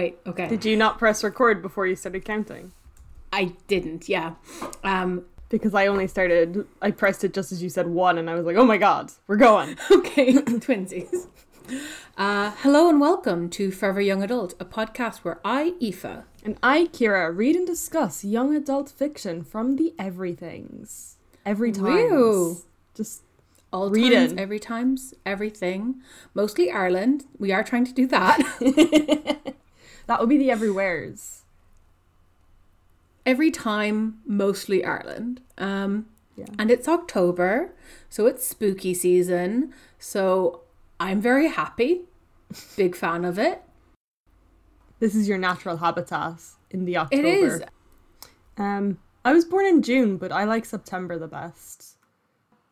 Wait, okay. Did you not press record before you started counting? I didn't, yeah. Um, Because I only started, I pressed it just as you said one, and I was like, oh my god, we're going. okay, twinsies. Uh, hello and welcome to Forever Young Adult, a podcast where I, Aoife, And I, Kira, read and discuss young adult fiction from the everythings. Every time. Just all Read times, it. every times, everything, mostly Ireland. We are trying to do that. that would be the everywheres. every time, mostly Ireland. Um, Yeah. And it's October, so it's spooky season. So I'm very happy. Big fan of it. This is your natural habitat in the October. It is. Um, I was born in June, but I like September the best.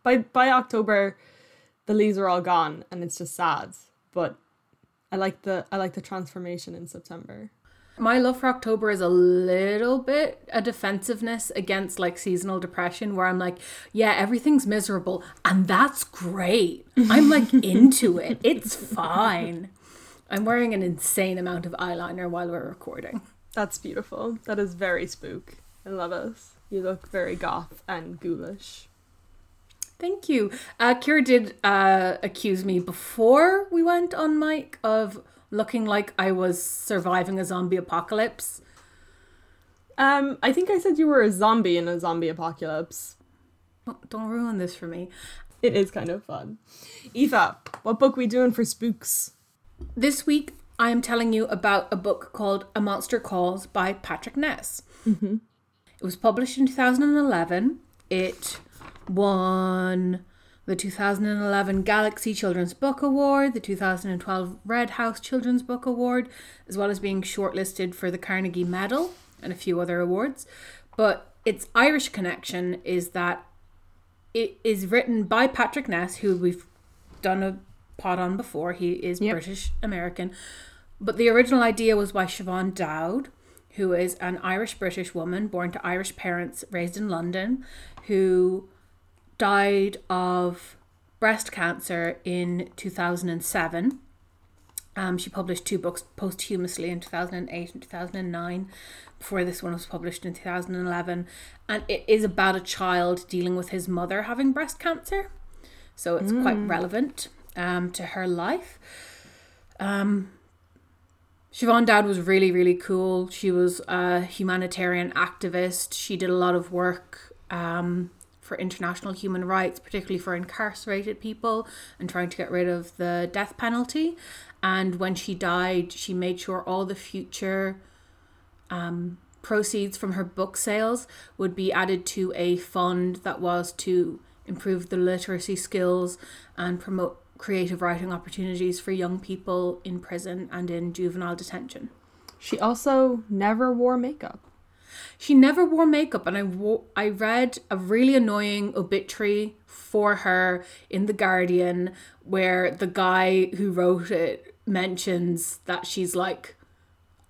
By by October, the leaves are all gone, and it's just sad. But I like the I like the transformation in September. My love for October is a little bit a defensiveness against like seasonal depression where I'm like, yeah, everything's miserable and that's great. I'm like into it. It's fine. I'm wearing an insane amount of eyeliner while we're recording. That's beautiful. That is very spook. I love us. You look very goth and ghoulish. Thank you. Uh, Kira did uh, accuse me before we went on mic of looking like I was surviving a zombie apocalypse. Um, I think I said you were a zombie in a zombie apocalypse. Don't- Don't ruin this for me. It is kind of fun. Aoife, what book we doing for spooks? This week, I am telling you about a book called A Monster Calls by Patrick Ness. It was published in 2011. It won the 2011 Galaxy Children's Book Award, the 2012 Red House Children's Book Award, as well as being shortlisted for the Carnegie Medal and a few other awards. But its Irish connection is that it is written by Patrick Ness, who we've done a pod on before. He is Yep. British American. But the original idea was by Siobhan Dowd, who is an Irish British woman born to Irish parents raised in London, who died of breast cancer in 2007. Um, she published two books posthumously in 2008 and 2009 before this one was published in 2011. And it is about a child dealing with his mother having breast cancer. So it's quite relevant um, to her life. Um, Siobhan Dowd was really, really cool. She was a humanitarian activist. She did a lot of work um, for international human rights, particularly for incarcerated people and trying to get rid of the death penalty. And when she died, she made sure all the future um, proceeds from her book sales would be added to a fund that was to improve the literacy skills and promote creative writing opportunities for young people in prison and in juvenile detention. She also never wore makeup. She never wore makeup, and I wo- I read a really annoying obituary for her in the Guardian where the guy who wrote it mentions that she's like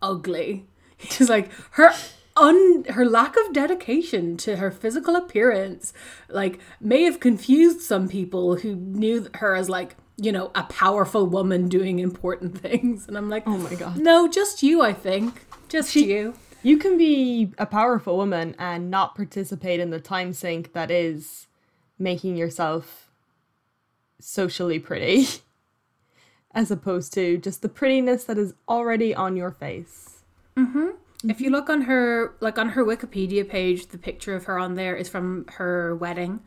ugly. She's like her un her lack of dedication to her physical appearance like may have confused some people who knew her as like you know a powerful woman doing important things and i'm like Oh my god. no just you i think just you You can be a powerful woman and not participate in the time sink that is making yourself socially pretty, as opposed to just the prettiness that is already on your face. If you look on her like on her Wikipedia page, the picture of her on there is from her wedding.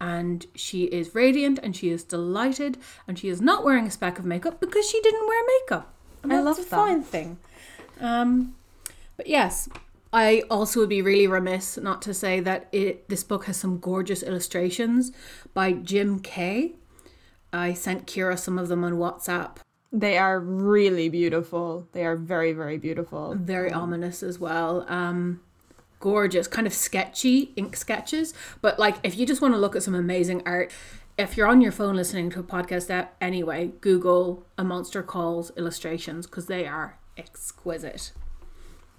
And she is radiant and she is delighted and she is not wearing a speck of makeup because she didn't wear makeup. And I that's love a that. fine thing. Um but yes, I also would be really remiss not to say that it this book has some gorgeous illustrations by Jim Kay. I sent Kira some of them on WhatsApp. They are really beautiful. They are very, very beautiful. very ominous as well. Um, gorgeous, kind of sketchy ink sketches. But like, if you just want to look at some amazing art, if you're on your phone listening to a podcast app anyway, Google "A Monster Calls" illustrations because they are exquisite.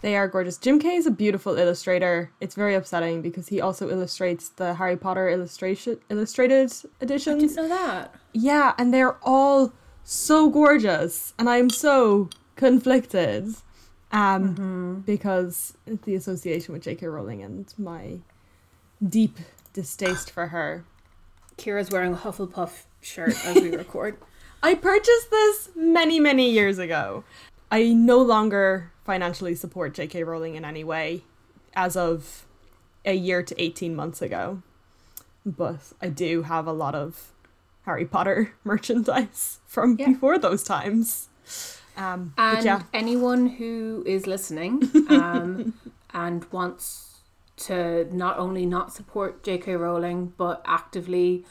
They are gorgeous. Jim Kay is a beautiful illustrator. It's very upsetting because he also illustrates the Harry Potter illustration illustrated editions. Didn't know that. Yeah, and they're all so gorgeous, and I'm so conflicted um, Mm-hmm. because the association with J.K. Rowling and my deep distaste for her. Kira's wearing a Hufflepuff shirt as we record. I purchased this many, many years ago. I no longer financially support J.K. Rowling in any way as of a year to 18 months ago. But I do have a lot of Harry Potter merchandise from Yeah. before those times. Um, And yeah, anyone who is listening um, and wants to not only not support J.K. Rowling but actively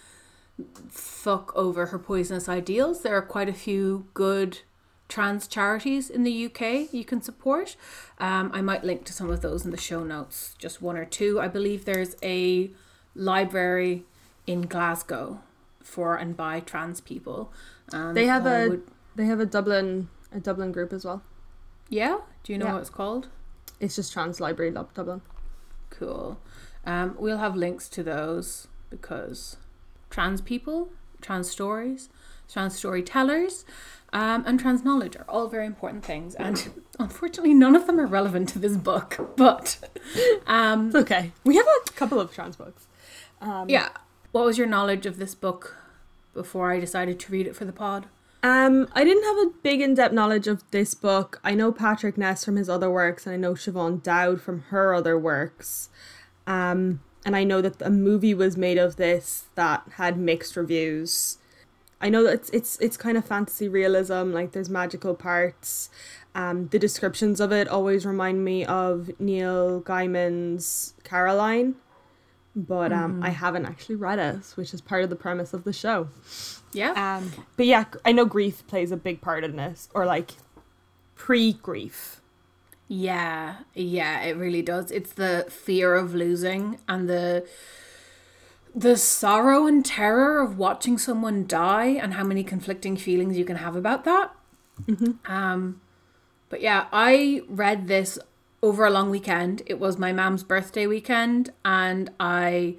fuck over her poisonous ideals, there are quite a few good trans charities in the UK you can support. Um, I might link to some of those in the show notes, just one or two. I believe there's a library in Glasgow for and by trans people. Um, They have I a- would- they have a Dublin a Dublin group as well. yeah. Do you know Yeah. what it's called? It's just Trans Library Lab Dublin. Cool. Um, we'll have links to those because trans people, trans stories, trans storytellers, um, and trans knowledge are all very important things. And unfortunately, none of them are relevant to this book. But um, okay. We have a couple of trans books. Um, yeah, what was your knowledge of this book before I decided to read it for the pod? Um, I didn't have a big in-depth knowledge of this book. I know Patrick Ness from his other works, and I know Siobhan Dowd from her other works. Um, and I know that a movie was made of this that had mixed reviews. I know that it's it's it's kind of fantasy realism, like there's magical parts. Um, the descriptions of it always remind me of Neil Gaiman's Coraline, but um, I haven't actually read it, which is part of the premise of the show. Yeah. Um, but yeah, I know grief plays a big part in this, or like pre-grief. Yeah, yeah, it really does. It's the fear of losing and the the sorrow and terror of watching someone die and how many conflicting feelings you can have about that. Um, but yeah, I read this over a long weekend. It was my mom's birthday weekend, and I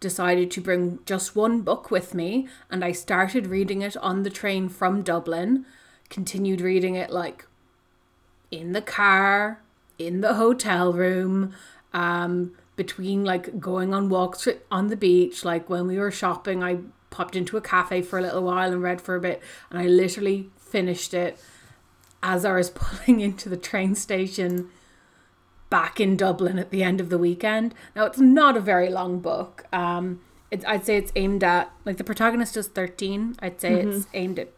decided to bring just one book with me, and I started reading it on the train from Dublin. Continued reading it like in the car, in the hotel room, um, between like going on walks on the beach. Like when we were shopping, I popped into a cafe for a little while and read for a bit, and I literally finished it as I was pulling into the train station back in Dublin at the end of the weekend. Now it's not a very long book. Um, it's I'd say it's aimed at like the protagonist is thirteen. I'd say it's aimed at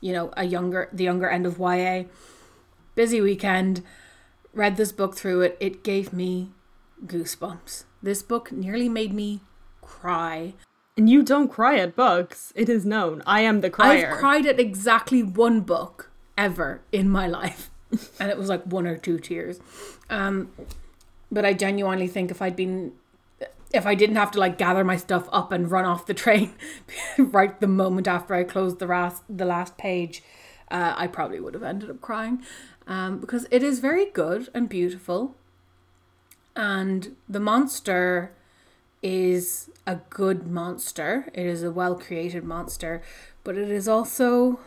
you know a younger the younger end of YA busy weekend, read this book through it. It gave me goosebumps. This book nearly made me cry. And you don't cry at books. It is known. I am the crier. I've cried at exactly one book ever in my life. and it was like one or two tears. Um, but I genuinely think if I'd been if I didn't have to like gather my stuff up and run off the train right the moment after I closed the last the last page, uh, I probably would have ended up crying, um, because it is very good and beautiful, and the monster is a good monster. It is a well created monster, but it is also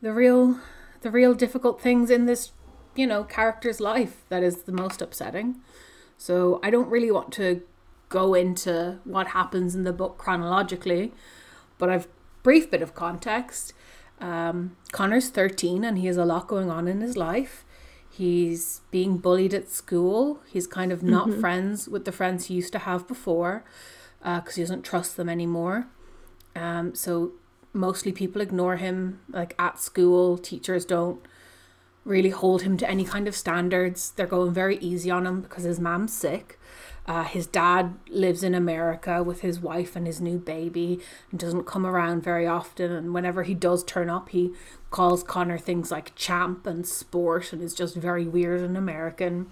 the real the real difficult things in this you know character's life that is the most upsetting. So I don't really want to go into what happens in the book chronologically, but I've brief bit of context. Um, Connor's 13 and he has a lot going on in his life. He's being bullied at school. He's kind of not friends with the friends he used to have before because he doesn't trust them anymore. Um, so mostly people ignore him, like at school. Teachers don't really hold him to any kind of standards. They're going very easy on him because his mom's sick. Uh, his dad lives in America with his wife and his new baby and doesn't come around very often. And whenever he does turn up, he calls Connor things like champ and sport and is just very weird and American.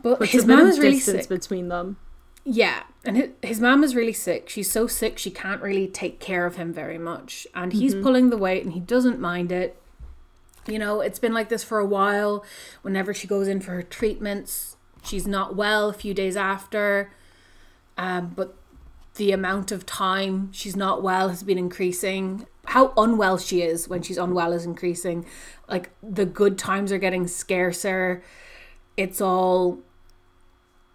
But his mom is really sick. between them. Yeah, and his, his mom is really sick. She's so sick she can't really take care of him very much. And he's pulling the weight and he doesn't mind it. You know, it's been like this for a while. Whenever she goes in for her treatments, she's not well a few days after. Um, but the amount of time she's not well has been increasing. How unwell she is when she's unwell is increasing. Like the good times are getting scarcer. It's all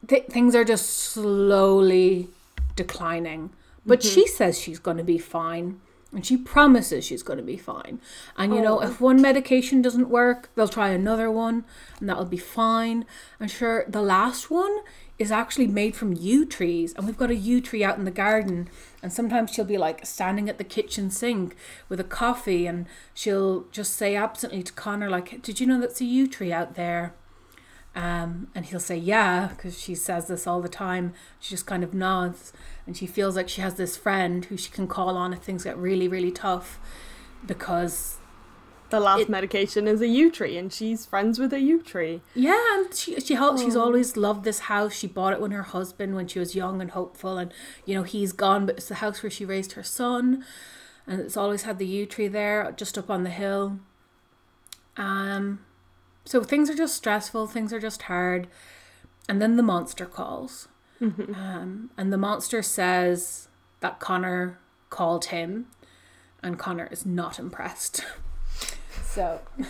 th- things are just slowly declining. But mm-hmm. she says she's going to be fine. And she promises she's going to be fine. And you oh. know, if one medication doesn't work, they'll try another one and that'll be fine. And sure, the last one is actually made from yew trees. And we've got a yew tree out in the garden. And sometimes she'll be like standing at the kitchen sink with a coffee and she'll just say absently to Connor, like, Did you know that's a yew tree out there? Um, and he'll say, Yeah, because she says this all the time. She just kind of nods and she feels like she has this friend who she can call on if things get really, really tough because the last it, medication is a yew tree and she's friends with a yew tree. Yeah, and she she helped, she's oh. always loved this house. She bought it when her husband when she was young and hopeful and you know, he's gone, but it's the house where she raised her son. And it's always had the yew tree there just up on the hill. Um so things are just stressful, things are just hard. And then the monster calls. Mm-hmm. Um, and the monster says that Connor called him, and Connor is not impressed. so.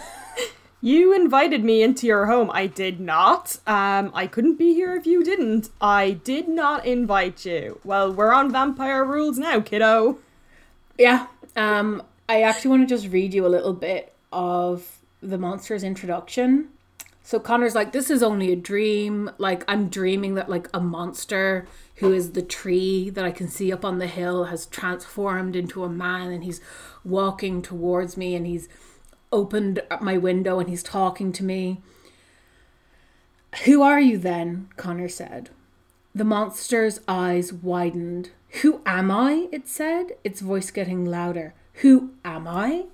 You invited me into your home. I did not. Um, I couldn't be here if you didn't. I did not invite you. Well, we're on vampire rules now, kiddo. Yeah. Um, I actually want to just read you a little bit of the monster's introduction. So Connor's like, this is only a dream. Like, I'm dreaming that, like, a monster who is the tree that I can see up on the hill has transformed into a man and he's walking towards me and he's opened my window and he's talking to me. Who are you then? Connor said. The monster's eyes widened. Who am I? It said, its voice getting louder. Who am I?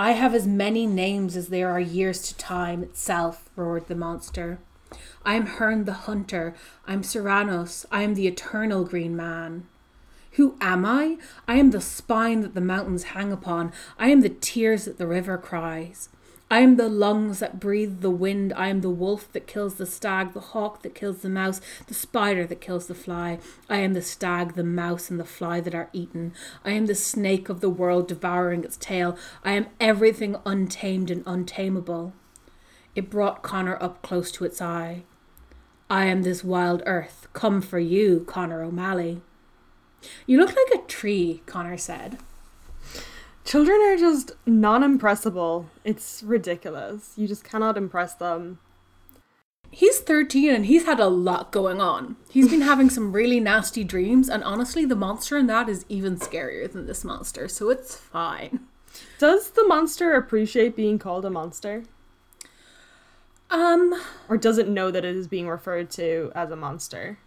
I have as many names as there are years to time itself, roared the monster. I am Herne the Hunter. I am Cernunnos. I am the eternal green man. Who am I? I am the spine that the mountains hang upon. I am the tears that the river cries. I am the lungs that breathe the wind. I am the wolf that kills the stag, the hawk that kills the mouse, the spider that kills the fly. I am the stag, the mouse, and the fly that are eaten. I am the snake of the world devouring its tail. I am everything untamed and untamable. It brought Connor up close to its eye. I am this wild earth, come for you, Connor O'Malley. You look like a tree, Connor said. Children are just non impressible. It's ridiculous. You just cannot impress them. He's 13 and he's had a lot going on. He's been having some really nasty dreams, and honestly, the monster in that is even scarier than this monster, so it's fine. Does the monster appreciate being called a monster? Um. Or does it know that it is being referred to as a monster?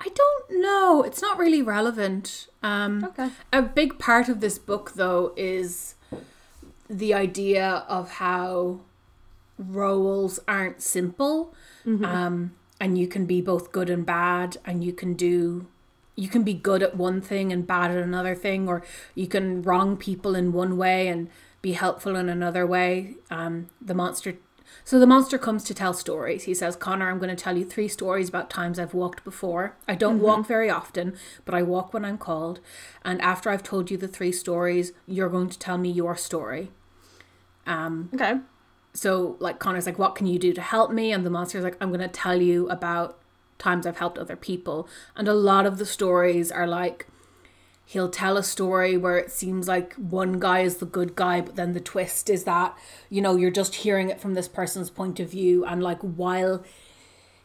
I don't know. It's not really relevant. Um, okay. A big part of this book, though, is the idea of how roles aren't simple. Mm-hmm. Um, and you can be both good and bad, and you can do. You can be good at one thing and bad at another thing, or you can wrong people in one way and be helpful in another way. Um, the monster so the monster comes to tell stories. He says, Connor, I'm going to tell you three stories about times I've walked before. I don't mm-hmm. walk very often, but I walk when I'm called. And after I've told you the three stories, you're going to tell me your story. Um, okay. So, like, Connor's like, What can you do to help me? And the monster's like, I'm going to tell you about times I've helped other people. And a lot of the stories are like, he'll tell a story where it seems like one guy is the good guy but then the twist is that you know you're just hearing it from this person's point of view. And like while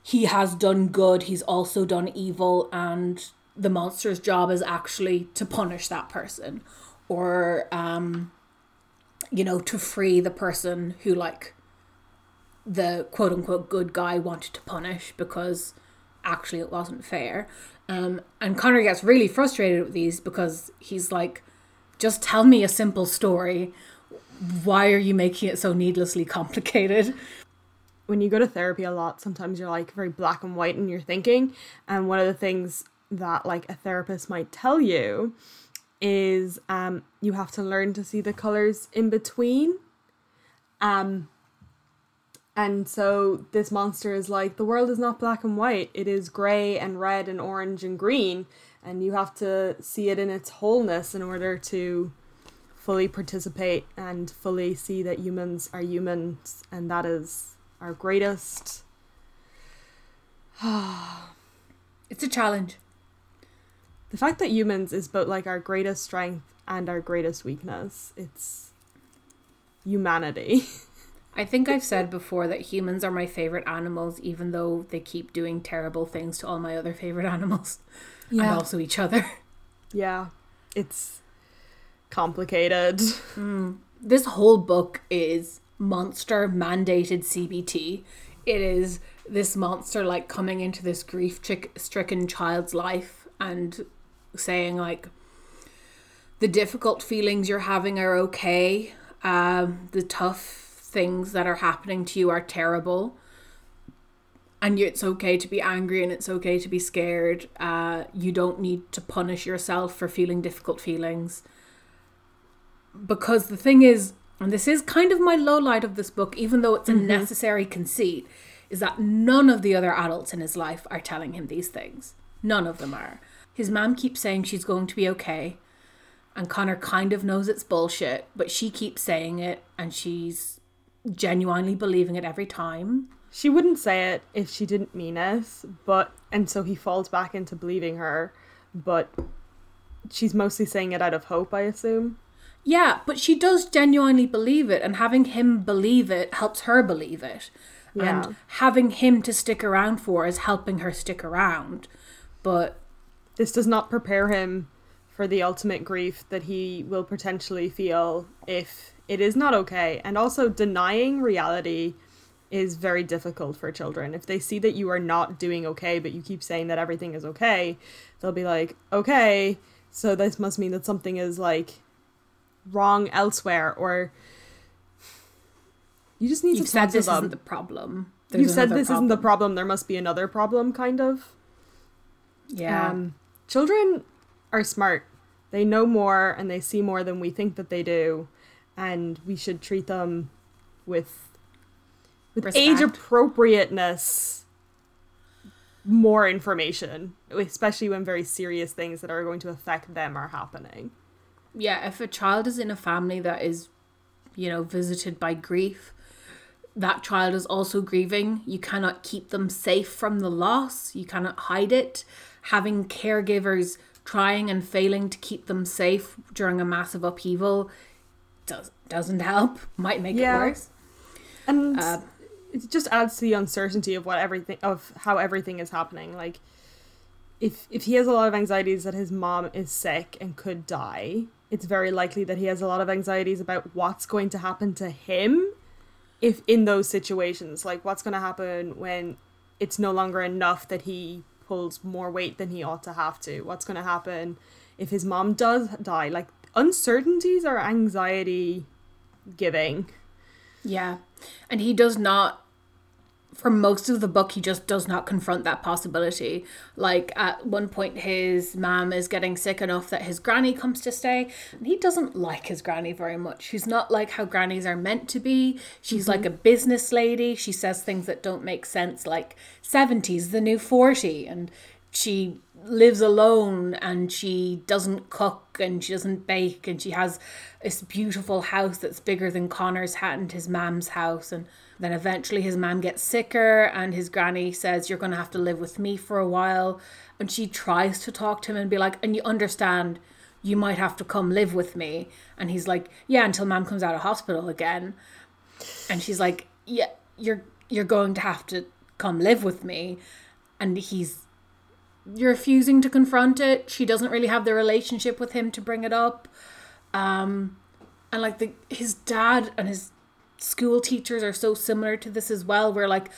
he has done good he's also done evil and the monster's job is actually to punish that person or um you know to free the person who like the quote unquote good guy wanted to punish because actually it wasn't fair um, and Connor gets really frustrated with these because he's like, just tell me a simple story. Why are you making it so needlessly complicated? When you go to therapy a lot, sometimes you're like very black and white in your thinking. And one of the things that like a therapist might tell you is um, you have to learn to see the colors in between. Um, And so this monster is like, the world is not black and white, it is grey and red and orange and green. And you have to see it in its wholeness in order to fully participate and fully see that humans are humans. And that is our greatest. it's a challenge. The fact that humans is both like our greatest strength and our greatest weakness. It's humanity. I think I've said before that humans are my favorite animals, even though they keep doing terrible things to all my other favorite animals yeah. and also each other. Yeah, it's complicated. Mm. This whole book is monster mandated CBT. It is this monster like coming into this grief stricken child's life and saying like the difficult feelings you're having are okay. Um, the tough things that are happening to you are terrible. And it's okay to be angry and it's okay to be scared. Uh, you don't need to punish yourself for feeling difficult feelings. Because the thing is and this is kind of my low light of this book even though it's a mm-hmm. necessary conceit is that none of the other adults in his life are telling him these things. None of them are. His mom keeps saying she's going to be okay and connor kind of knows it's bullshit but she keeps saying it and she's genuinely believing it every time. She wouldn't say it if she didn't mean it, but and so he falls back into believing her, but she's mostly saying it out of hope, I assume. Yeah, but she does genuinely believe it, and having him believe it helps her believe it. Yeah. And having him to stick around for is helping her stick around. But this does not prepare him for the ultimate grief that he will potentially feel if it is not okay. And also, denying reality is very difficult for children. If they see that you are not doing okay, but you keep saying that everything is okay, they'll be like, okay, so this must mean that something is like wrong elsewhere, or you just need You've to said this isn't the problem. you said this problem. isn't the problem. There must be another problem, kind of. Yeah. Um, children are smart. They know more and they see more than we think that they do and we should treat them with with age appropriateness more information especially when very serious things that are going to affect them are happening. Yeah if a child is in a family that is you know visited by grief that child is also grieving. You cannot keep them safe from the loss. You cannot hide it. Having caregivers trying and failing to keep them safe during a massive upheaval does doesn't help. Might make yeah. it worse. And uh, it just adds to the uncertainty of what everything of how everything is happening. Like if if he has a lot of anxieties that his mom is sick and could die, it's very likely that he has a lot of anxieties about what's going to happen to him if in those situations. Like what's going to happen when it's no longer enough that he pulls more weight than he ought to have to. What's going to happen if his mom does die? Like uncertainties are anxiety giving. Yeah. And he does not for most of the book he just does not confront that possibility. Like at one point his mom is getting sick enough that his granny comes to stay. And he doesn't like his granny very much. She's not like how grannies are meant to be. She's mm-hmm. like a business lady. She says things that don't make sense like 70s the new 40 and she lives alone and she doesn't cook and she doesn't bake and she has this beautiful house that's bigger than Connor's hat and his mam's house. And then eventually his mom gets sicker and his granny says you're going to have to live with me for a while. And she tries to talk to him and be like and you understand you might have to come live with me. And he's like yeah until mom comes out of hospital again. And she's like yeah you're you're going to have to come live with me. And he's refusing to confront it. She doesn't really have the relationship with him to bring it up. Um, and like the his dad and his school teachers are so similar to this as well, where like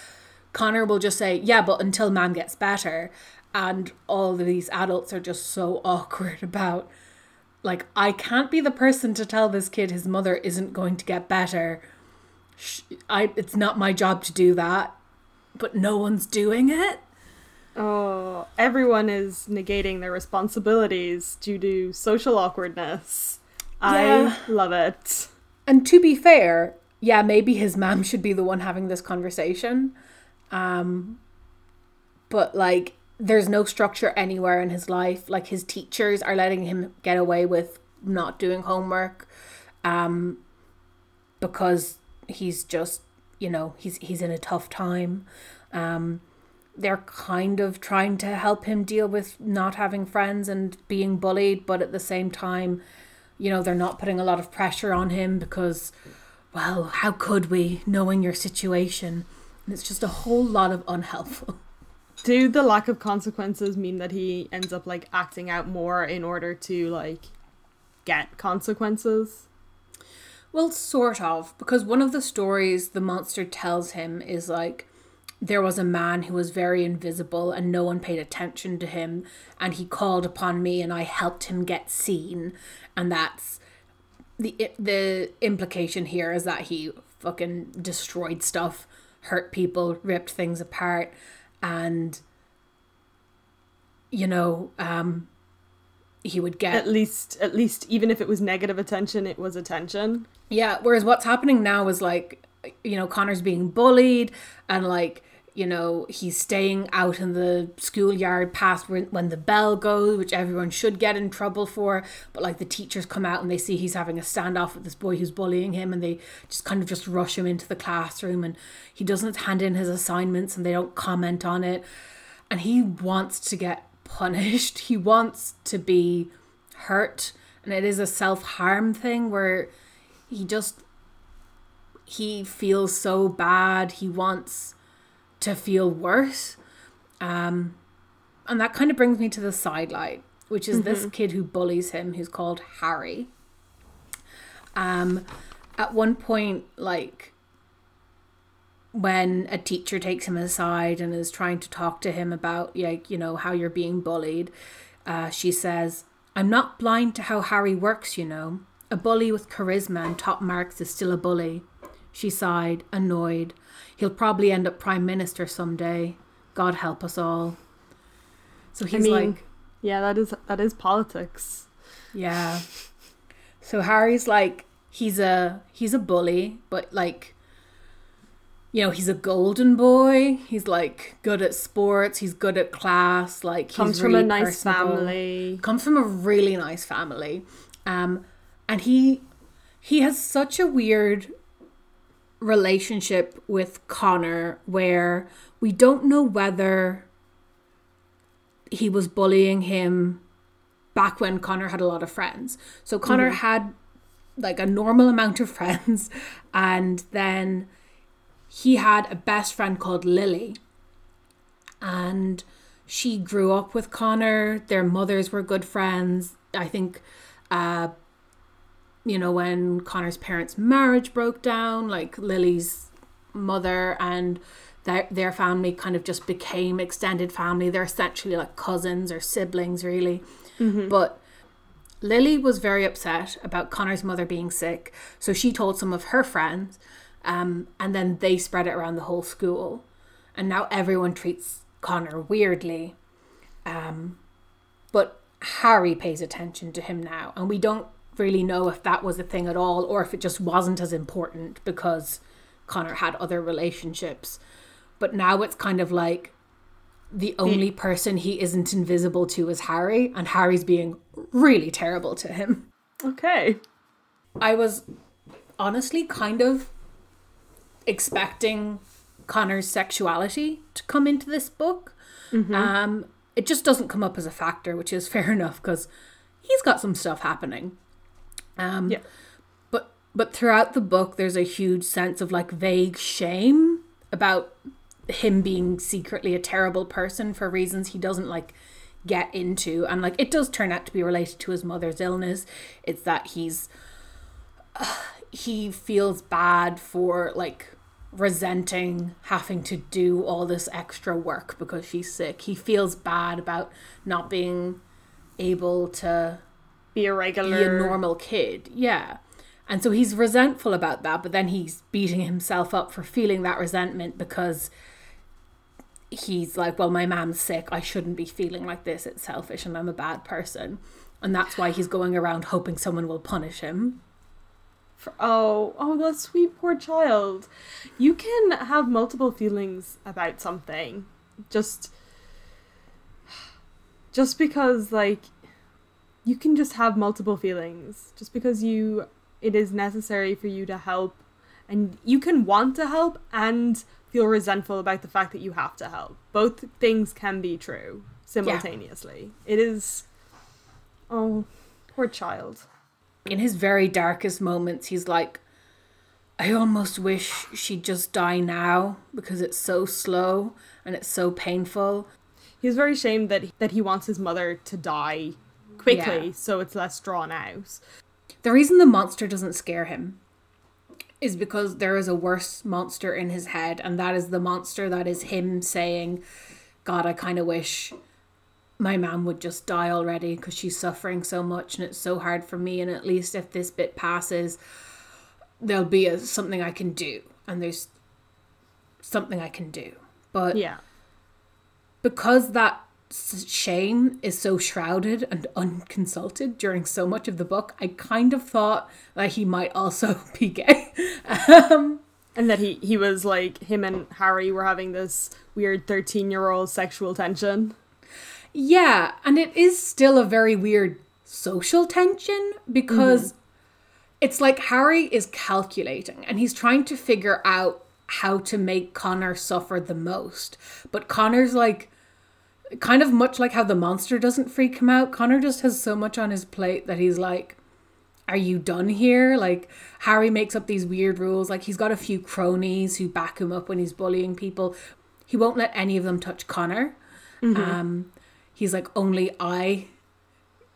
Connor will just say, "Yeah, but until mom gets better," and all of these adults are just so awkward about. Like, I can't be the person to tell this kid his mother isn't going to get better. I, it's not my job to do that, but no one's doing it. Oh, everyone is negating their responsibilities due to social awkwardness. Yeah. I love it. And to be fair, yeah, maybe his mom should be the one having this conversation. Um, but like, there's no structure anywhere in his life. Like, his teachers are letting him get away with not doing homework um, because he's just, you know, he's, he's in a tough time. Um, they're kind of trying to help him deal with not having friends and being bullied, but at the same time, you know, they're not putting a lot of pressure on him because, well, how could we, knowing your situation? And it's just a whole lot of unhelpful. Do the lack of consequences mean that he ends up like acting out more in order to like get consequences? Well, sort of, because one of the stories the monster tells him is like there was a man who was very invisible and no one paid attention to him, and he called upon me and I helped him get seen, and that's the the implication here is that he fucking destroyed stuff, hurt people, ripped things apart, and you know, um, he would get At least, at least, even if it was negative attention, it was attention. Yeah, whereas what's happening now is like, you know, Connor's being bullied and like, you know, he's staying out in the schoolyard past when, when the bell goes, which everyone should get in trouble for. But like the teachers come out and they see he's having a standoff with this boy who's bullying him and they just kind of just rush him into the classroom and he doesn't hand in his assignments and they don't comment on it. And he wants to get punished. He wants to be hurt. And it is a self harm thing where he just he feels so bad he wants to feel worse um and that kind of brings me to the sidelight which is this kid who bullies him who's called harry um at one point like when a teacher takes him aside and is trying to talk to him about like you know how you're being bullied uh, she says i'm not blind to how harry works you know a bully with charisma and top marks is still a bully. She sighed, annoyed. He'll probably end up prime minister someday. God help us all. So he's mean- like, Yeah, that is that is politics. yeah. So Harry's like, he's a he's a bully, but like, you know, he's a golden boy. He's like good at sports. He's good at class. Like, he's Comes from really a nice personable. family. comes from a really nice family um and he he has such a weird relationship with Connor where we don't know whether he was bullying him back when Connor had a lot of friends. So Connor had like a normal amount of friends and then he had a best friend called Lily and she grew up with Connor. Their mothers were good friends. I think, uh, you know, when Connor's parents' marriage broke down, like Lily's mother and their their family kind of just became extended family. They're essentially like cousins or siblings, really. But Lily was very upset about Connor's mother being sick, so she told some of her friends, um, and then they spread it around the whole school, and now everyone treats Connor weirdly. Um, but Harry pays attention to him now, and we don't really know if that was a thing at all or if it just wasn't as important because Connor had other relationships. But now it's kind of like the only person he isn't invisible to is Harry, and Harry's being really terrible to him. Okay. I was honestly kind of expecting Connor's sexuality to come into this book. Um, it just doesn't come up as a factor, which is fair enough because he's got some stuff happening. Um, Yeah. but but throughout the book, there's a huge sense of like vague shame about him being secretly a terrible person for reasons he doesn't like get into, and like it does turn out to be related to his mother's illness. It's that he's he feels bad for like resenting having to do all this extra work because she's sick. He feels bad about not being able to Be a regular, be a normal kid. Yeah. And so he's resentful about that, but then he's beating himself up for feeling that resentment because he's like, well, my mom's sick. I shouldn't be feeling like this. It's selfish and I'm a bad person. And that's why he's going around hoping someone will punish him. For, oh, oh, that sweet poor child. You can have multiple feelings about something. Just just because like you can just have multiple feelings. Just because you it is necessary for you to help and you can want to help and feel resentful about the fact that you have to help. Both things can be true simultaneously. Yeah. It is oh, poor child in his very darkest moments, he's like, I almost wish she'd just die now because it's so slow and it's so painful. He's very ashamed that that he wants his mother to die quickly yeah. so it's less drawn out. The reason the monster doesn't scare him is because there is a worse monster in his head and that is the monster that is him saying, God, I kind of wish my mom would just die already because she's suffering so much and it's so hard for me and at least if this bit passes there'll be a, something i can do and there's something i can do but yeah because that shame is so shrouded and unconsulted during so much of the book i kind of thought that he might also be gay um, and that he he was like him and harry were having this weird 13 year old sexual tension yeah, and it is still a very weird social tension because mm-hmm. it's like Harry is calculating and he's trying to figure out how to make Connor suffer the most. But Connor's like kind of much like how the monster doesn't freak him out. Connor just has so much on his plate that he's like are you done here? Like Harry makes up these weird rules. Like he's got a few cronies who back him up when he's bullying people. He won't let any of them touch Connor. Mm-hmm. Um, he's like only I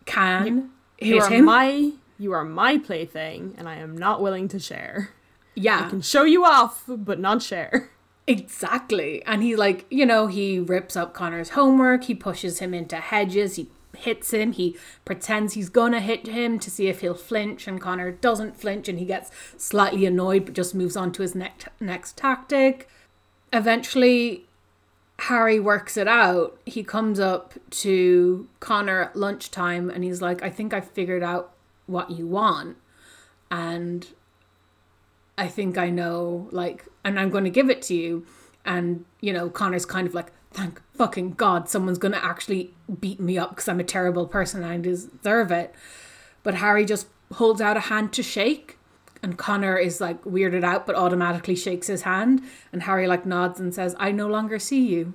can you, hit you are him. My you are my plaything, and I am not willing to share. Yeah, I can show you off, but not share. Exactly, and he like you know he rips up Connor's homework. He pushes him into hedges. He hits him. He pretends he's gonna hit him to see if he'll flinch, and Connor doesn't flinch, and he gets slightly annoyed, but just moves on to his next next tactic. Eventually, Harry works it out. He comes up to Connor at lunchtime and he's like, I think I figured out what you want. And I think I know, like, and I'm going to give it to you. And, you know, Connor's kind of like, thank fucking God someone's going to actually beat me up because I'm a terrible person and I deserve it. But Harry just holds out a hand to shake. And Connor is like weirded out, but automatically shakes his hand. And Harry like nods and says, I no longer see you.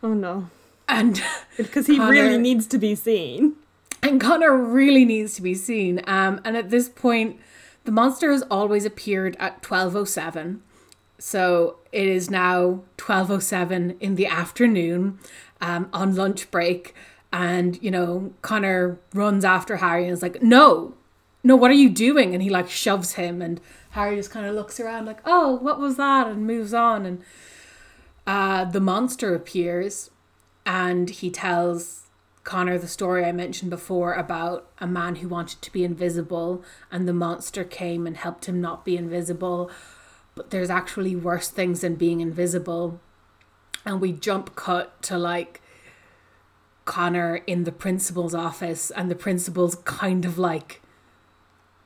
Oh no. And because he Connor, really needs to be seen. And Connor really needs to be seen. Um, and at this point, the monster has always appeared at 1207. So it is now 1207 in the afternoon um, on lunch break. And, you know, Connor runs after Harry and is like, no, no, what are you doing? And he like shoves him, and Harry just kind of looks around like, oh, what was that? And moves on. And uh, the monster appears, and he tells Connor the story I mentioned before about a man who wanted to be invisible, and the monster came and helped him not be invisible. But there's actually worse things than being invisible. And we jump cut to like Connor in the principal's office, and the principal's kind of like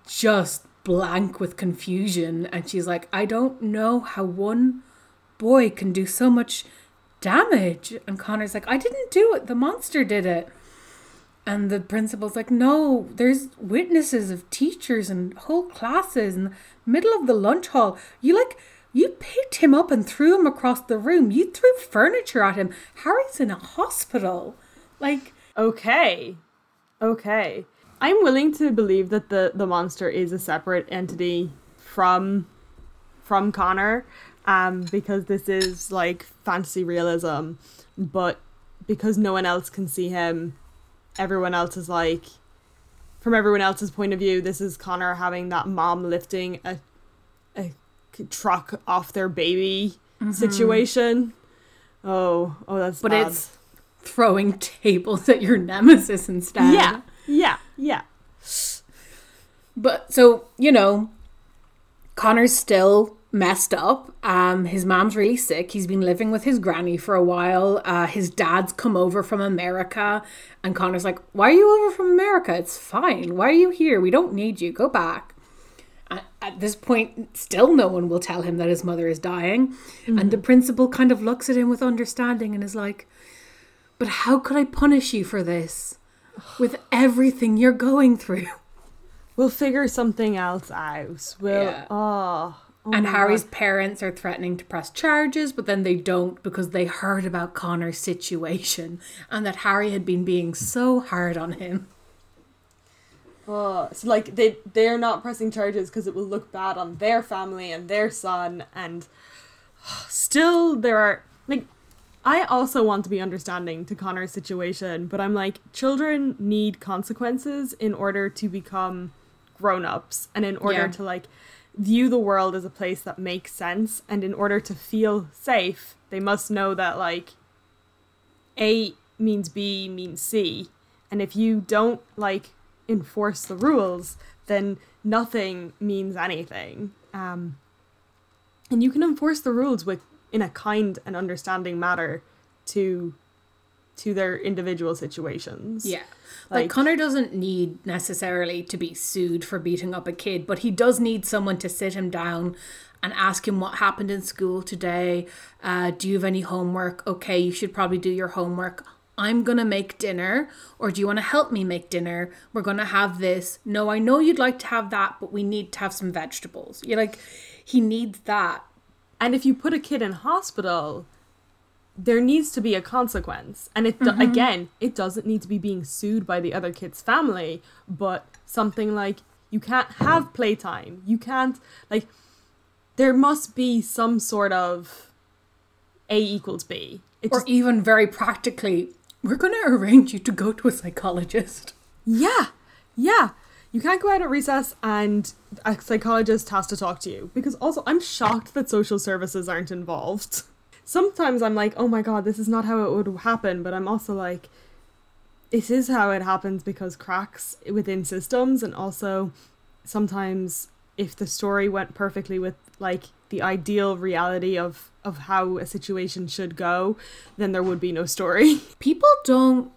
just blank with confusion. And she's like, I don't know how one boy can do so much damage. And Connor's like, I didn't do it. The monster did it. And the principal's like, no, there's witnesses of teachers and whole classes in the middle of the lunch hall. You like, you picked him up and threw him across the room. You threw furniture at him. Harry's in a hospital. Like, okay. Okay. I'm willing to believe that the the monster is a separate entity from from Connor, um, because this is like fantasy realism, but because no one else can see him, everyone else is like, from everyone else's point of view, this is Connor having that mom lifting a a truck off their baby mm-hmm. situation. Oh, oh, that's but bad. it's throwing tables at your nemesis instead. Yeah, yeah, yeah. But so, you know, Connor's still messed up. Um, his mom's really sick. He's been living with his granny for a while. Uh, his dad's come over from America, and Connor's like, "Why are you over from America? It's fine. Why are you here? We don't need you. Go back." At this point, still no one will tell him that his mother is dying. And the principal kind of looks at him with understanding and is like, But how could I punish you for this? With everything you're going through. We'll figure something else out. We'll Yeah. oh, oh and Harry's God. parents are threatening to press charges, but then they don't because they heard about Conor's situation and that Harry had been being so hard on him. Oh, so like they they're not pressing charges because it will look bad on their family and their son and oh, still there are like I also want to be understanding to Conor's situation, but I'm like children need consequences in order to become grown-ups and in order Yeah. to like view the world as a place that makes sense and in order to feel safe, they must know that like A means B means C. And if you don't like enforce the rules, then nothing means anything. Um, and you can enforce the rules with in a kind and understanding manner to to their individual situations. Yeah. Like, Like- Conor doesn't need necessarily to be sued for beating up a kid, but he does need someone to sit him down and ask him what happened in school today. Uh, do you have any homework? Okay, you should probably do your homework. I'm gonna make dinner, or do you want to help me make dinner? We're gonna have this. No, I know you'd like to have that, but we need to have some vegetables. You're like, he needs that. And if you put a kid in hospital, there needs to be a consequence. And it do- mm-hmm. again, it doesn't need to be being sued by the other kid's family, but something like you can't have playtime. You can't like there must be some sort of A equals B. It Or just, even very practically, we're gonna arrange you to go to a psychologist. yeah. Yeah. You can't go out at recess and a psychologist has to talk to you. Because also, I'm shocked that social services aren't involved. Sometimes I'm like, oh my god, this is not how it would happen. But I'm also like, this is how it happens because cracks within systems. And also, sometimes if the story went perfectly with like the ideal reality of, of how a situation should go, then there would be no story. people don't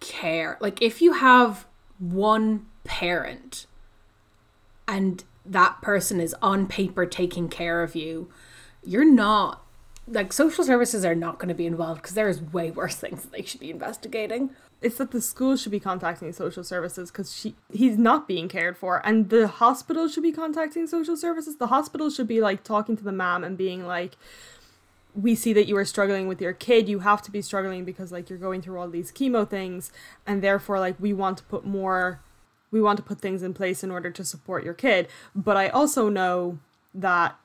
care. Like if you have one parent and that person is on paper taking care of you, you're not like social services are not going to be involved because there is way worse things that they should be investigating. it's that the school should be contacting social services because she he's not being cared for and the hospital should be contacting social services. The hospital should be like talking to the mom and being like we see that you are struggling with your kid. You have to be struggling because like you're going through all these chemo things and therefore like we want to put more we want to put things in place in order to support your kid. But i also know that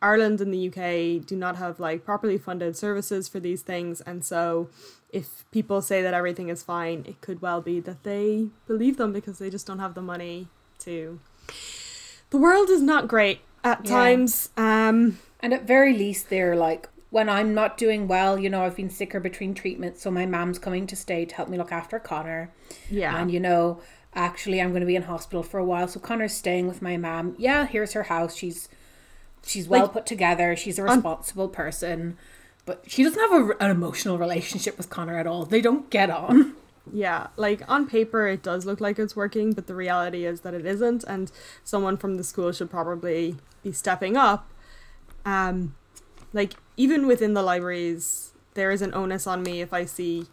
Ireland and the UK do not have like properly funded services for these things, and so if people say that everything is fine, it could well be that they believe them because they just don't have the money to. The world is not great at Yeah. times. Um, And at very least, they're like, when I'm not doing well, you know, I've been sicker between treatments, so my mom's coming to stay to help me look after Conor. yeah, And you know, actually, I'm going to be in hospital for a while, so Conor's staying with my mom. Yeah, here's her house. She's she's well Like, put together. She's a responsible person, but she doesn't have a, an emotional relationship with Conor at all. They don't get on. yeah. Like on paper, it does look like it's working, but the reality is that it isn't, and someone from the school should probably be stepping up. Um, like even within the libraries, there is an onus on me if I see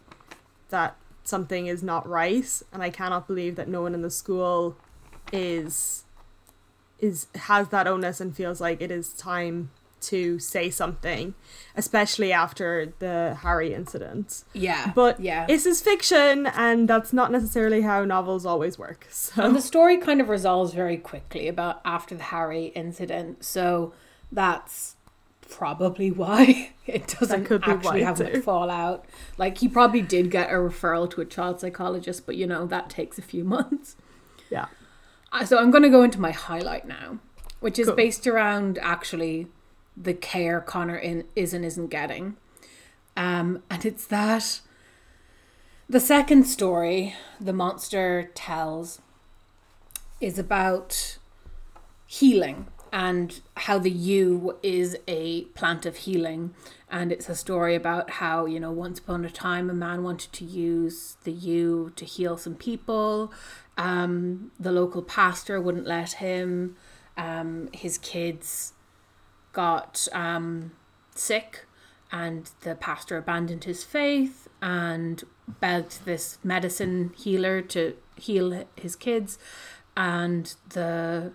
that something is not right, and I cannot believe that no one in the school is is has that onus and feels like it is time to say something, especially after the Harry incident. Yeah, But yeah, this is fiction, and that's not necessarily how novels always work. So and the story kind of resolves very quickly about after the Harry incident. So that's probably why it doesn't could be actually have much fallout. Like he probably did get a referral to a child psychologist, but you know that takes a few months. yeah, So I'm going to go into my highlight now, which is Cool. based around actually the care Conor in is and isn't getting. Um, and it's that the second story the monster tells is about healing and how the yew is a plant of healing. And it's a story about how, you know, once upon a time a man wanted to use the yew to heal some people. Um, the local pastor wouldn't let him. um, his kids got um, sick and the pastor abandoned his faith and begged this medicine healer to heal his kids and the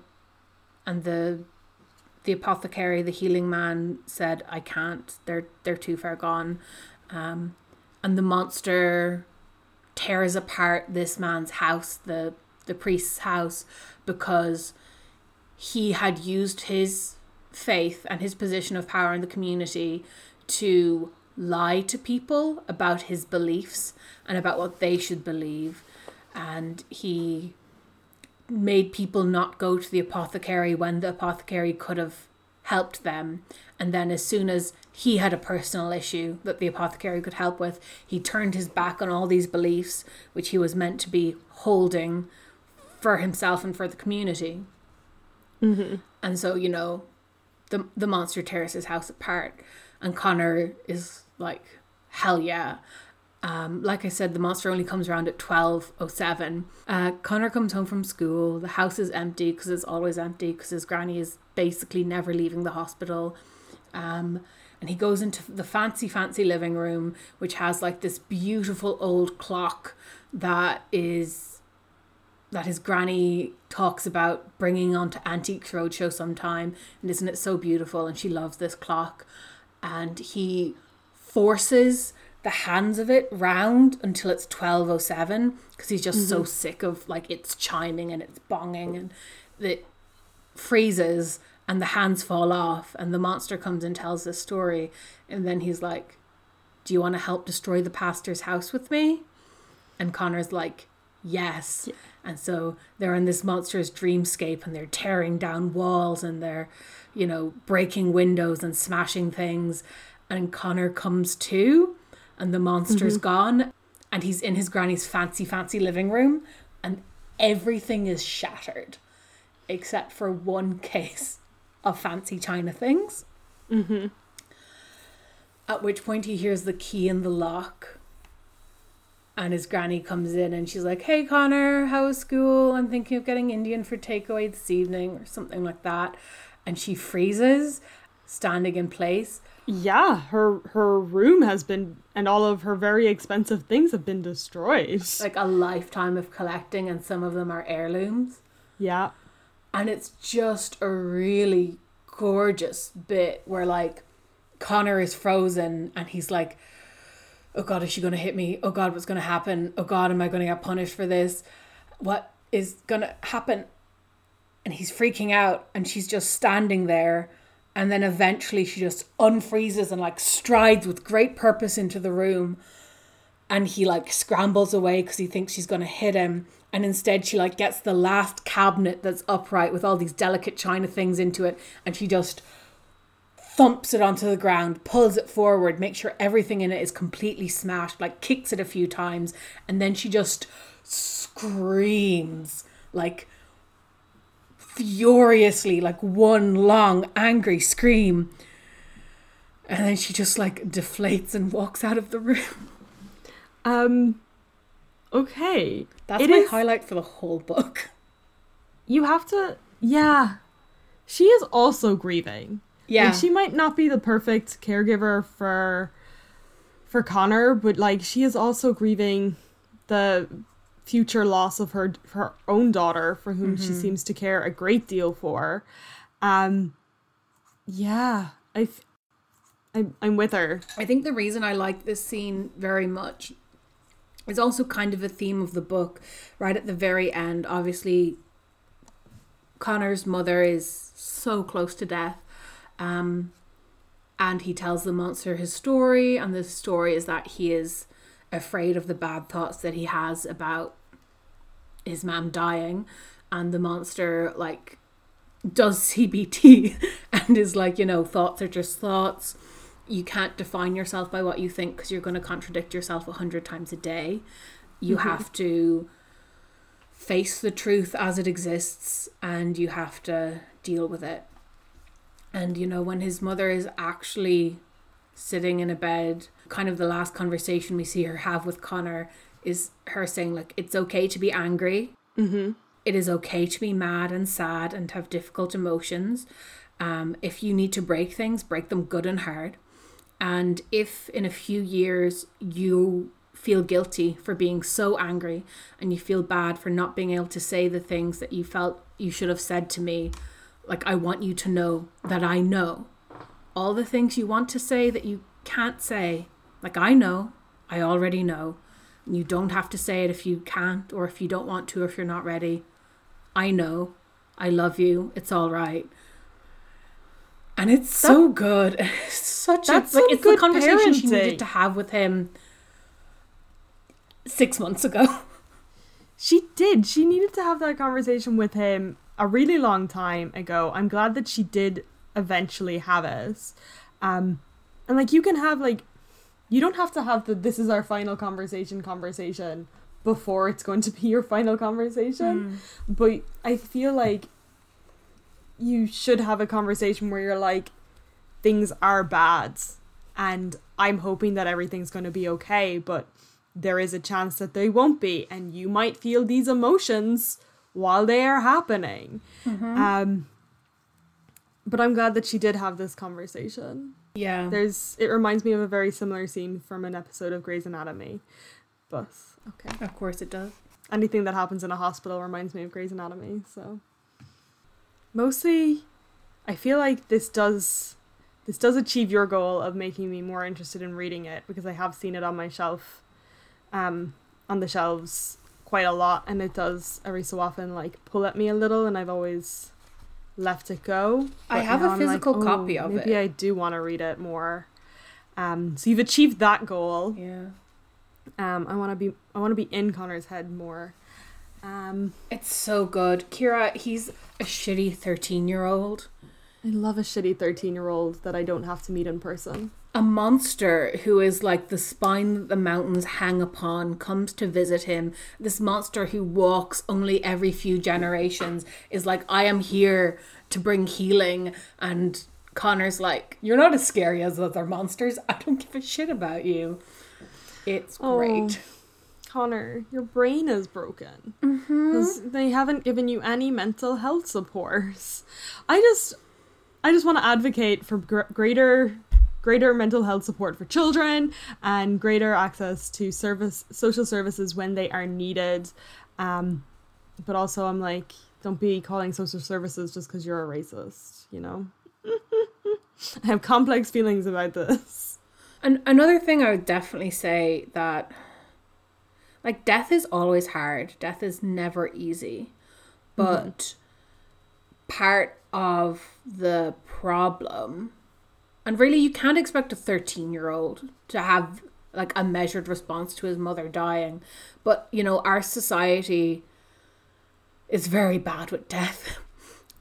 and the the apothecary the healing man said i can't they're they're too far gone um, and the monster tears apart this man's house the the priest's house because he had used his faith and his position of power in the community to lie to people about his beliefs and about what they should believe. And he made people not go to the apothecary when the apothecary could have helped them. And then, as soon as he had a personal issue that the apothecary could help with, he turned his back on all these beliefs, which he was meant to be holding for himself and for the community. Mm-hmm. And so, you know, the the monster tears his house apart, and Conor is like, hell yeah. Um, like I said, the monster only comes around at twelve oh seven. Uh, Conor comes home from school. The house is empty because it's always empty because his granny is basically never leaving the hospital. Um, and he goes into the fancy, fancy living room, which has like this beautiful old clock that is that his granny talks about bringing onto Antiques Roadshow sometime. And isn't it so beautiful? And she loves this clock. And he forces the hands of it round until it's 1207 because he's just so mm-hmm. sick of like it's chiming and it's bonging and it freezes and the hands fall off and the monster comes and tells this story. And then he's like do you want to help destroy the pastor's house with me? And conor's like yes. And so they're in this monstrous dreamscape and they're tearing down walls and they're you know breaking windows and smashing things. And conor comes to and the monster's mm-hmm. gone and he's in his granny's fancy fancy living room and everything is shattered except for one case of fancy china things. Mm-hmm. At which point he hears the key in the lock and his granny comes in and she's like hey conor how is school? I'm thinking of getting indian for takeaway this evening or something like that. And she freezes standing in place Yeah, her her room has been and all of her very expensive things have been destroyed. like a lifetime of collecting and some of them are heirlooms. Yeah. and it's just a really gorgeous bit where like Conor is frozen and he's like oh god is she going to hit me? Oh god what's going to happen? Oh god am I going to get punished for this? What is going to happen? And he's freaking out and she's just standing there and then eventually she just unfreezes and like strides with great purpose into the room. And he like scrambles away because he thinks she's going to hit him. And instead she like gets the last cabinet that's upright with all these delicate china things into it. And she just thumps it onto the ground pulls it forward makes sure everything in it is completely smashed like kicks it a few times. And then she just screams like furiously like one long angry scream and then she just like deflates and walks out of the room Um okay. that's It my is- highlight for the whole book You have to yeah. She is also grieving. yeah Like she might not be the perfect caregiver for for Conor, but like she is also grieving the future loss of her her own daughter for whom she seems to care a great deal for. Um yeah, I, I'm, I'm with her. I think the reason I like this scene very much is also kind of a theme of the book. Right at the very end, obviously, Conor's mother is so close to death. Um, and he tells the monster his story, and the story is that he is afraid of the bad thoughts that he has about his mom dying. And the monster, like, does CBT and is like, you know, thoughts are just thoughts you can't define yourself by what you think because you're going to contradict yourself a hundred times a day. You mm-hmm. have to face the truth as it exists and you have to deal with it. And you know, when his mother is actually sitting in a bed, kind of the last conversation we see her have with Conor is her saying, like, it's okay to be angry. Mhm. it is okay to be mad and sad and have difficult emotions. Um, if you need to break things, break them good and hard. And if in a few years you feel guilty for being so angry and you feel bad for not being able to say the things that you felt you should have said to me, like, I want you to know that I know all the things you want to say that you can't say. Like, I know, I already know. You don't have to say it if you can't or if you don't want to, or if you're not ready. I know. I love you. It's all right. And it's so good. It's such a like it's the good conversation she needed to have with him six months ago. She did. She needed to have that conversation with him a really long time ago. I'm glad that she did eventually have us. Um, and like you can have like, you don't have to have the this is our final conversation conversation before it's going to be your final conversation. But I feel like you should have a conversation where you're like, things are bad, and I'm hoping that everything's going to be okay, but there is a chance that they won't be, and you might feel these emotions while they are happening. Um, but I'm glad that she did have this conversation. Yeah. There's, it reminds me of a very similar scene from an episode of Grey's Anatomy. But okay, Of course it does. anything that happens in a hospital reminds me of Grey's Anatomy. So mostly, I feel like this does this does achieve your goal of making me more interested in reading it because I have seen it on my shelf, um, on the shelves quite a lot, and it does every so often like pull at me a little, and I've always left it go. I have a I'm like, physical "Oh, copy of maybe it." I do want to read it more. Um, so you've achieved that goal. Yeah. Um, I want to be I want to be in Conor's head more. Um, It's so good. Kira, he's a shitty 13 year old. I love a shitty 13 year old that I don't have to meet in person. A monster who is like the spine that the mountains hang upon comes to visit him. This monster who walks only every few generations is like, I am here to bring healing. And Conor's like, You're not as scary as other monsters. I don't give a shit about you. It's Oh. great. Conor, your brain is broken. Because they haven't given you any mental health supports. I just, I just want to advocate for gr- greater, greater mental health support for children and greater access to service, social services when they are needed. Um, but also, I'm like, don't be calling social services just because you're a racist. You know, I have complex feelings about this. And another thing I would definitely say that like death is always hard. Death is never easy. But part of the problem and really you can't expect a 13-year-old to have like a measured response to his mother dying. But, you know, our society is very bad with death.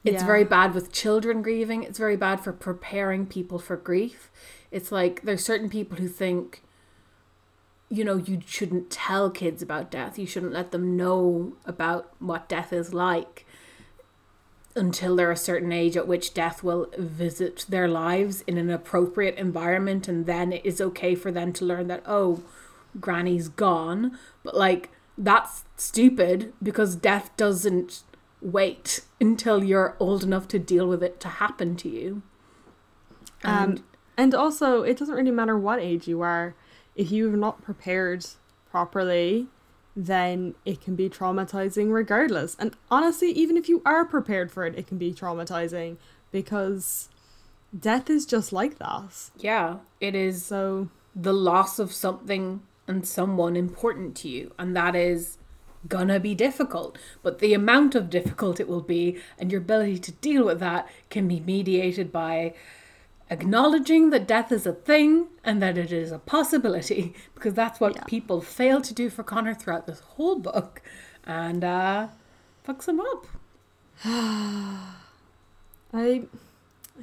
It's Yeah. very bad with children grieving. It's very bad for preparing people for grief. It's like there's certain people who think, you know, you shouldn't tell kids about death. You shouldn't let them know about what death is like until they're a certain age at which death will visit their lives in an appropriate environment. And then it is okay for them to learn that, oh, granny's gone. But like, that's stupid because death doesn't wait until you're old enough to deal with it to happen to you. And Um, and also, it doesn't really matter what age you are. If you're not prepared properly, then it can be traumatizing regardless. And honestly, even if you are prepared for it, it can be traumatizing because death is just like that. yeah, it is So, the loss of something and someone important to you, and that is gonna be difficult. But the amount of difficult it will be and your ability to deal with that can be mediated by acknowledging that death is a thing and that it is a possibility because that's what Yeah. people fail to do for Conor throughout this whole book and uh fucks him up. I I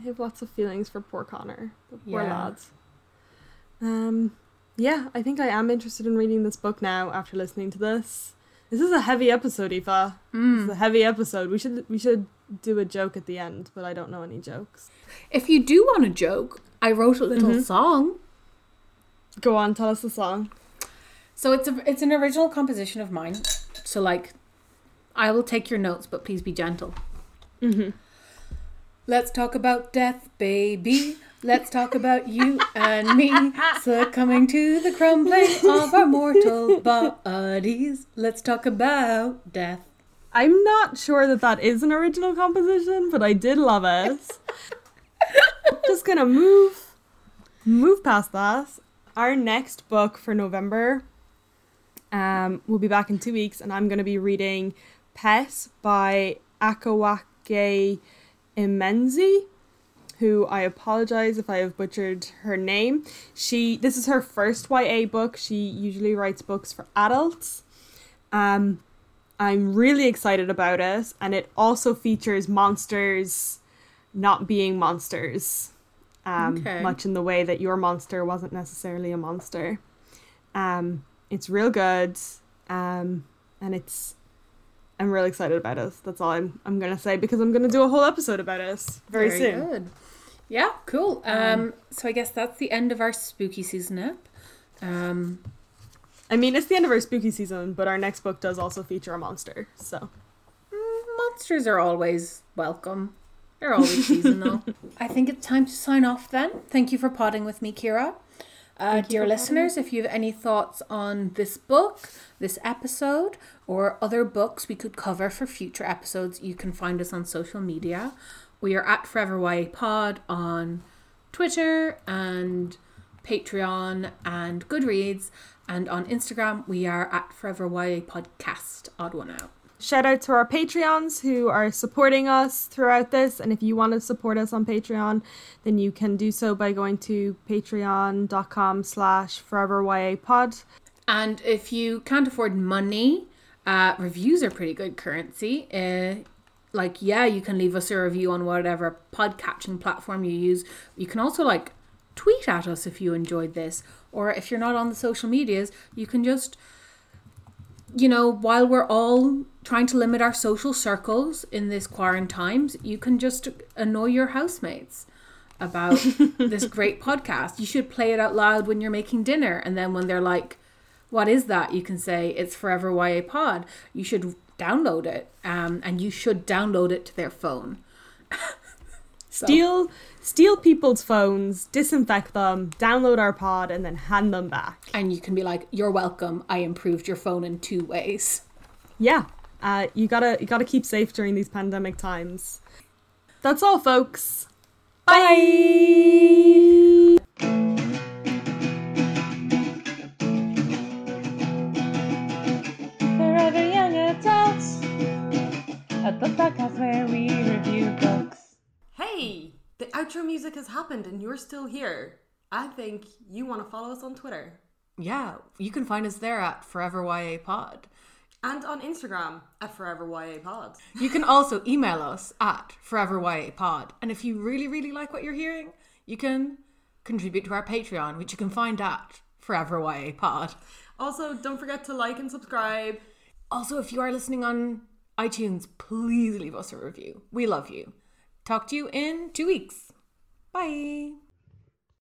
have lots of feelings for poor Conor, the poor Yeah. lads. Um, yeah, I think I am interested in reading this book now after listening to this. This is a heavy episode, Aoife. This is a heavy episode. We should we should do a joke at the end, but I don't know any jokes. If you do want a joke, I wrote a little Mhm. song Go on, tell us the song. So it's a it's an original composition of mine. So like I will take your notes, but please be gentle. Mm-hmm. Let's talk about death, baby. Let's talk about you and me succumbing to the crumbling of our mortal bodies. Let's talk about death. I'm not sure that that is an original composition, but I did love it. Just gonna move move past that. Our next book for November um, we'll be back in two weeks, and I'm going to be reading Pet by Akwaeke Emezi, who I apologize if I have butchered her name. She this is her first YA book. She usually writes books for adults. Um, I'm really excited about it, and it also features monsters not being monsters. Um, Okay. much in the way that your monster wasn't necessarily a monster. Um, it's real good, um, and it's. I'm really excited about it. That's all I'm. I'm gonna say because I'm gonna do a whole episode about it very, soon. good. Yeah, cool. Um, so I guess that's the end of our spooky season up. Um, I mean, it's the end of our spooky season, but our next book does also feature a monster. So mm, monsters are always welcome. They're always seasonal. I think it's time to sign off then. Thank you for potting with me, Kira. Uh, dear listeners, if you have any thoughts on this book, this episode, or other books we could cover for future episodes, you can find us on social media. We are at Forever YA Pod on Twitter and Patreon and Goodreads, and on Instagram we are at Forever YA Podcast. Odd one out. shout out to our Patreons who are supporting us throughout this. And if you want to support us on Patreon, then you can do so by going to patreon.com slash foreveryapod. And if you can't afford money, uh, reviews are pretty good currency. Uh, like, yeah, you can leave us a review on whatever podcatching platform you use. You can also, like, tweet at us if you enjoyed this. Or if you're not on the social medias, you can just, you know, while we're all trying to limit our social circles in this quarantine, times you can just annoy your housemates about this great podcast. You should play it out loud when you're making dinner. And then when they're like, what is that? You can say it's Forever YA Pod. You should download it, um, and you should download it to their phone. So- Steal, steal people's phones, disinfect them, download our pod, and then hand them back. and you can be like, "You're welcome. I improved your phone in two ways." Yeah, uh, you gotta you gotta keep safe during these pandemic times. That's all, folks. Bye. Forever a book podcast where we review books. Hey, the outro music has happened, and you're still here. I think you want to follow us on Twitter Yeah, you can find us there at Forever YA Pod. and on Instagram at Forever YA Pod. You can also email us at Forever YA Pod. And if you really, really like what you're hearing, you can contribute to our Patreon, which you can find at Forever YA Pod. Also, don't forget to like and subscribe. Also, if you are listening on iTunes, please leave us a review. We love you. Talk to you in two weeks. Bye.